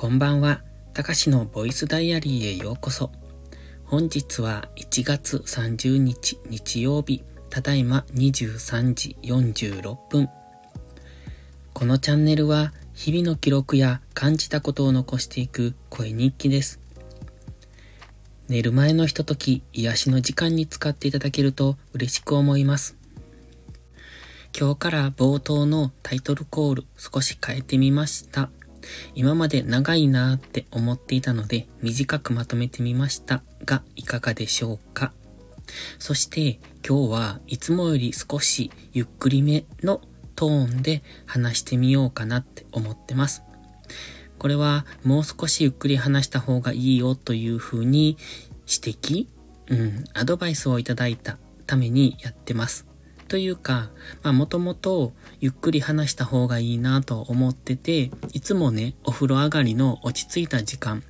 こんばんは。たかしのボイスダイアリーへようこそ。本日は1月30日日曜日、ただいま23時46分。このチャンネルは日々の記録や感じたことを残していく声日記です。寝る前のひととき、癒しの時間に使っていただけると嬉しく思います。今日から冒頭のタイトルコール少し変えてみました。今まで長いなーって思っていたので短くまとめてみましたがいかがでしょうか？そして今日はいつもより少しゆっくりめのトーンで話してみようかなって思ってます。これはもう少しゆっくり話した方がいいよというふうに指摘うん、アドバイスをいただいたためにやってます。というか、まあもともとゆっくり話した方がいいなと思ってて、いつもね、お風呂上がりの落ち着いた時間、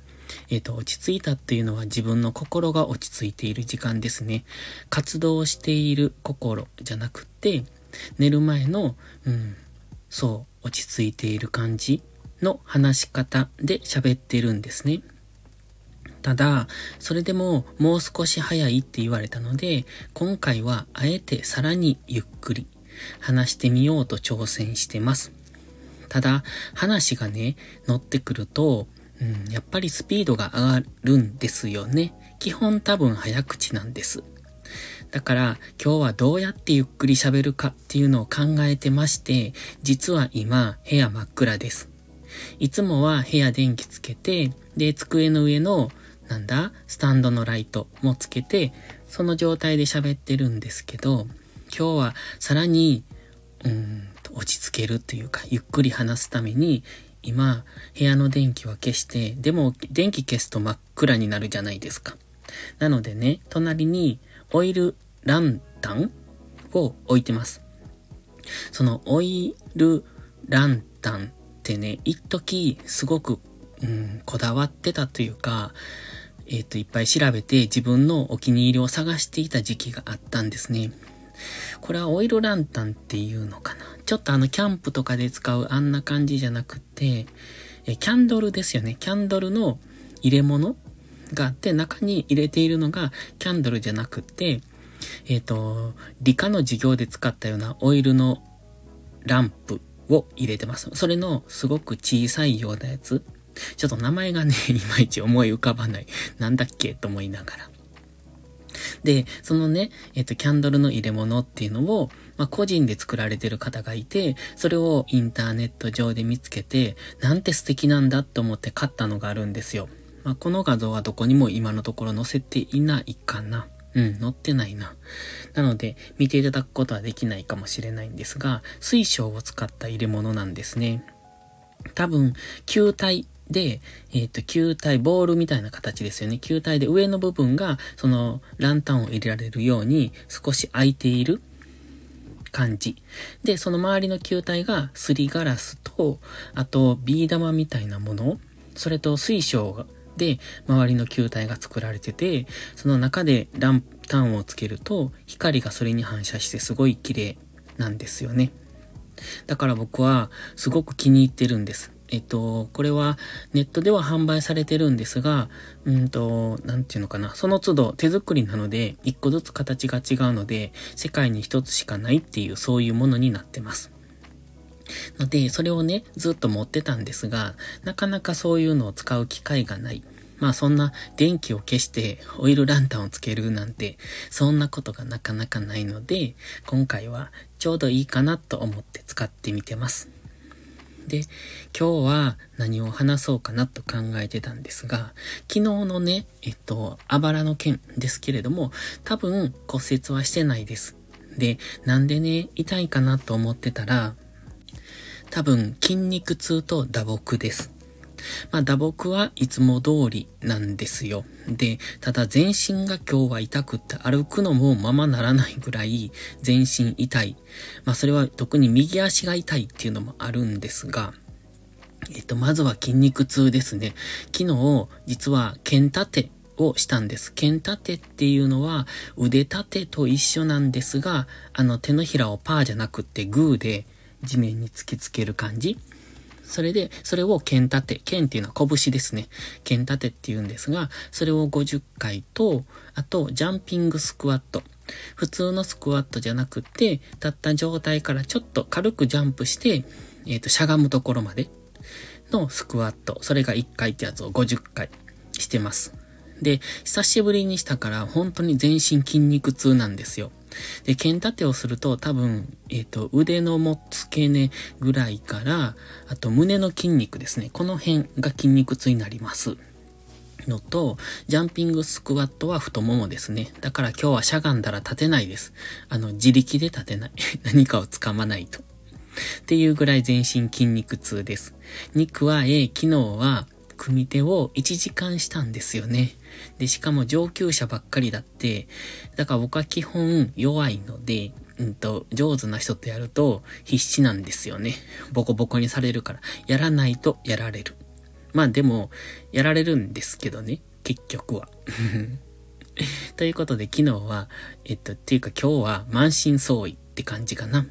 えっ、ー、と、落ち着いたっていうのは自分の心が落ち着いている時間ですね。活動している心じゃなくて、寝る前の、うん、そう、落ち着いている感じの話し方で喋ってるんですね。ただ、それでももう少し早いって言われたので、今回はあえてさらにゆっくり話してみようと挑戦してます。ただ、話がね、乗ってくると、うん、やっぱりスピードが上がるんですよね。基本多分早口なんです。だから今日はどうやってゆっくり喋るかっていうのを考えてまして、実は今部屋真っ暗です。いつもは部屋電気つけて、で、机の上のなんだ、スタンドのライトもつけて、その状態で喋ってるんですけど、今日はさらに、うん、落ち着けるというか、ゆっくり話すために、今、部屋の電気は消して、でも電気消すと真っ暗になるじゃないですか。なのでね、隣にオイルランタンを置いてます。そのオイルランタンってね、一時すごく、うん、こだわってたというか、えっ、ー、と、いっぱい調べて自分のお気に入りを探していた時期があったんですね。これはオイルランタンっていうのかな。ちょっとあのキャンプとかで使うあんな感じじゃなくて、えキャンドルですよね。キャンドルの入れ物があって、中に入れているのがキャンドルじゃなくて、えっ、ー、と、理科の授業で使ったようなオイルのランプを入れてます。それのすごく小さいようなやつ。ちょっと名前がね、いまいち思い浮かばない。なんだっけと思いながら。で、そのね、えっと、キャンドルの入れ物っていうのを、まあ、個人で作られてる方がいて、それをインターネット上で見つけて、なんて素敵なんだと思って買ったのがあるんですよ。まあ、この画像はどこにも今のところ載せていないかな。うん、載ってないな。なので、見ていただくことはできないかもしれないんですが、水晶を使った入れ物なんですね。多分、球体で、えっ、ー、と、球体、ボールみたいな形ですよね。球体で上の部分が、その、ランタンを入れられるように少し開いている感じ。で、その周りの球体がすりガラスと、あと、ビー玉みたいなもの、それと水晶で周りの球体が作られてて、その中でランタンをつけると、光がそれに反射してすごい綺麗なんですよね。だから僕はすごく気に入ってるんです。えっと、これはネットでは販売されてるんですが、うんと、なんていうのかな。その都度手作りなので、一個ずつ形が違うので、世界に一つしかないっていう、そういうものになってます。ので、それをね、ずっと持ってたんですが、なかなかそういうのを使う機会がない。まあそんな電気を消してオイルランタンをつけるなんて、そんなことがなかなかないので、今回はちょうどいいかなと思って使ってみてます。で、今日は何を話そうかなと考えてたんですが、昨日のね、えっと、あばらの件ですけれども、多分骨折はしてないです。で、なんでね、痛いかなと思ってたら、多分筋肉痛と打撲です。まあ、打撲はいつも通りなんですよ。で、ただ全身が今日は痛くって歩くのもままならないぐらい全身痛い。まあ、それは特に右足が痛いっていうのもあるんですが、えっと、まずは筋肉痛ですね。昨日、実は剣立てをしたんです。剣立てっていうのは腕立てと一緒なんですが、あの手のひらをパーじゃなくってグーで地面に突きつける感じそれで、それを剣立て、剣っていうのは拳ですね。剣立てって言うんですが、それを50回と、あと、ジャンピングスクワット。普通のスクワットじゃなくて、立った状態からちょっと軽くジャンプして、えっ、ー、と、しゃがむところまでのスクワット。それが1回ってやつを50回してます。で、久しぶりにしたから本当に全身筋肉痛なんですよ。で、剣立てをすると多分、えっ、ー、と、腕のも付け根ぐらいから、あと胸の筋肉ですね。この辺が筋肉痛になります。のと、ジャンピングスクワットは太ももですね。だから今日はしゃがんだら立てないです。あの、自力で立てない。何かを掴まないと。っていうぐらい全身筋肉痛です。に加え、昨日は組手を1時間したんですよね。で、しかも上級者ばっかりだって、だから僕は基本弱いので、うんと、上手な人とやると必死なんですよね。ボコボコにされるから。やらないとやられる。まあでも、やられるんですけどね。結局は。ということで昨日は、えっと、っていうか今日は満身創痍って感じかな。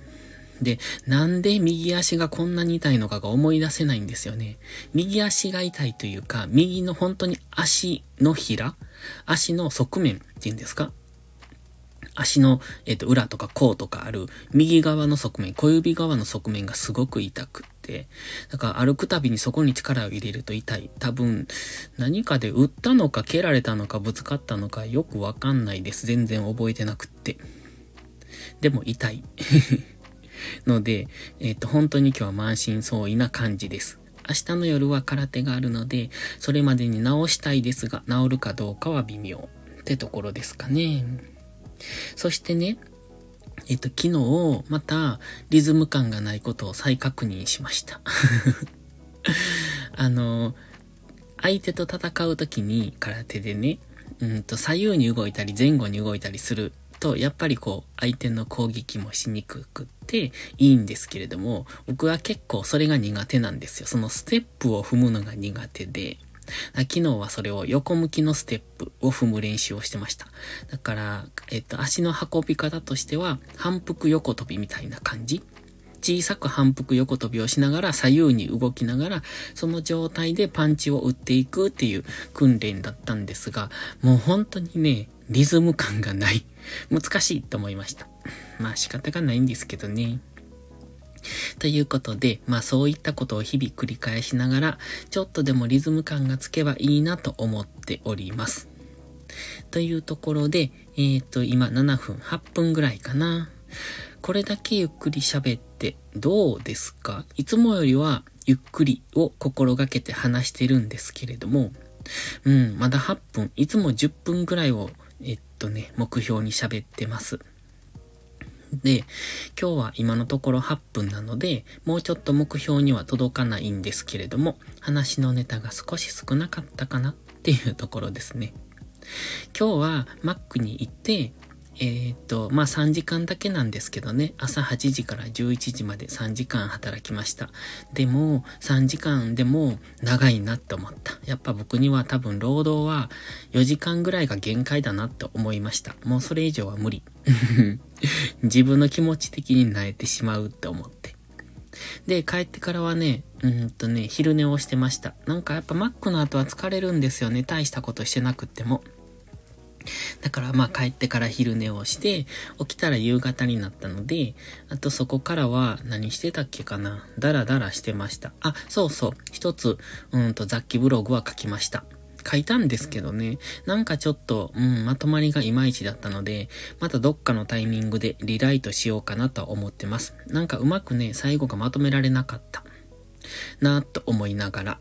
で、なんで右足がこんなに痛いのかが思い出せないんですよね。右足が痛いというか、右の本当に足のひら足の側面っていうんですか？足の、えっ、と、裏とか甲とかある右側の側面、小指側の側面がすごく痛くって、だから歩くたびにそこに力を入れると痛い。多分、何かで打ったのか蹴られたのかぶつかったのかよくわかんないです。全然覚えてなくって。でも痛い。ので、えっ、ー、と、本当に今日は満身創痍な感じです。明日の夜は空手があるので、それまでに治したいですが、治るかどうかは微妙ってところですかね。そしてね、えっ、と、昨日、また、リズム感がないことを再確認しました。あの、相手と戦う時に空手でね、うんと、左右に動いたり前後に動いたりすると、やっぱりこう、相手の攻撃もしにくくっていいんですけれども、僕は結構それが苦手なんですよ。そのステップを踏むのが苦手で、昨日はそれを横向きのステップを踏む練習をしてました。だから、えっと、足の運び方としては、反復横跳びみたいな感じ小さく反復横跳びをしながら左右に動きながら、その状態でパンチを打っていくっていう訓練だったんですが、もう本当にね、リズム感がない。難しいと思いました。まあ仕方がないんですけどね。ということで、まあそういったことを日々繰り返しながら、ちょっとでもリズム感がつけばいいなと思っております。というところで、えっ、ー、と、今7分、8分ぐらいかな。これだけゆっくり喋ってどうですか？いつもよりはゆっくりを心がけて話してるんですけれども、うん、まだ8分、いつも10分ぐらいを、えっとね、目標に喋ってます。で、今日は今のところ8分なので、もうちょっと目標には届かないんですけれども、話のネタが少し少なかったかなっていうところですね。今日は Mac に行って、えっ、と、まあ、3時間だけなんですけどね、朝8時から11時まで3時間働きました。でも、3時間でも長いなって思った。やっぱ僕には多分労働は4時間ぐらいが限界だなって思いました。もうそれ以上は無理。自分の気持ち的に萎えてしまうって思って。で、帰ってからはね、うんとね、昼寝をしてました。なんかやっぱ Mac の後は疲れるんですよね。大したことしてなくっても。だからまあ帰ってから昼寝をして、起きたら夕方になったので、あとそこからは何してたっけかな？ダラダラしてました。あ、そうそう。一つ、うんと雑記ブログは書きました。書いたんですけどね、なんかちょっと、うん、まとまりがいまいちだったので、またどっかのタイミングでリライトしようかなと思ってます。なんかうまくね、最後がまとめられなかった。なぁと思いながら。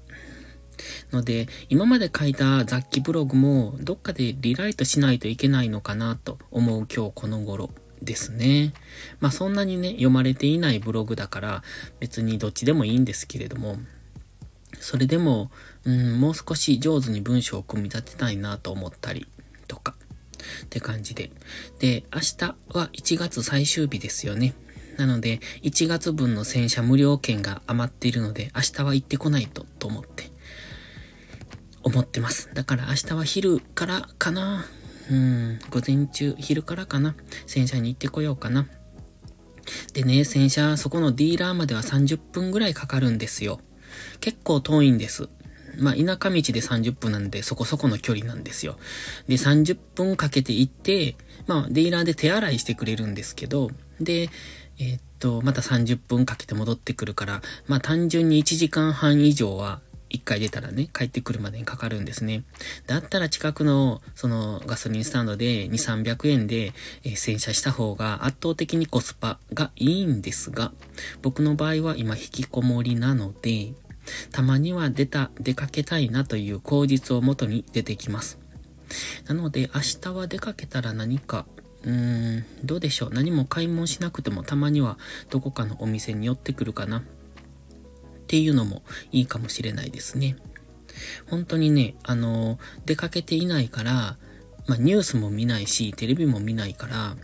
ので、今まで書いた雑記ブログもどっかでリライトしないといけないのかなと思う今日この頃ですね。まあそんなにね、読まれていないブログだから別にどっちでもいいんですけれども、それでも、うん、もう少し上手に文章を組み立てたいなと思ったりとか、って感じで。で、明日は1月最終日ですよね。なので、1月分の洗車無料券が余っているので、明日は行ってこないと、と思って。思ってます。だから明日は昼からかな。うん、午前中、昼からかな。洗車に行ってこようかな。でね、洗車、そこのディーラーまでは30分ぐらいかかるんですよ。結構遠いんです。まあ、田舎道で30分なんでそこそこの距離なんですよ。で、30分かけて行って、まあ、ディーラーで手洗いしてくれるんですけど、で、えー、っと、また30分かけて戻ってくるから、まあ単純に1時間半以上は一回出たらね、帰ってくるまでにかかるんですね。だったら近くの、そのガソリンスタンドで2、300円で、えー、洗車した方が圧倒的にコスパがいいんですが、僕の場合は今引きこもりなので、たまには出た、出かけたいなという口実をもとに出てきます。なので明日は出かけたら何か、うーん、どうでしょう。何も買い物しなくてもたまにはどこかのお店に寄ってくるかな。っていうのもいいかもしれないですね。本当にね、あの、出かけていないから、まあニュースも見ないし、テレビも見ないから、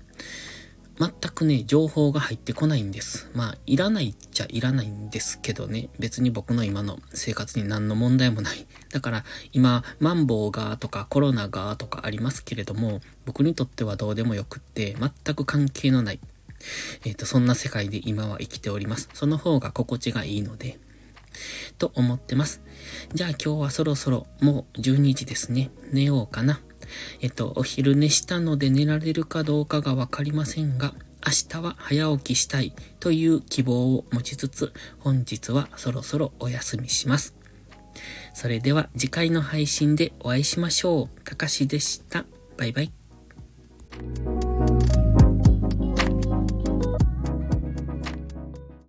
全くね、情報が入ってこないんです。まあ、いらないっちゃいらないんですけどね。別に僕の今の生活に何の問題もない。だから、今、マンボウがとかコロナがとかありますけれども、僕にとってはどうでもよくって、全く関係のない。えっ、ー、と、そんな世界で今は生きております。その方が心地がいいので、と思ってます。じゃあ今日はそろそろもう12時ですね。寝ようかな。えっと、お昼寝したので寝られるかどうかがわかりませんが、明日は早起きしたいという希望を持ちつつ、本日はそろそろお休みします。それでは次回の配信でお会いしましょう。たかしでした。バイバイ。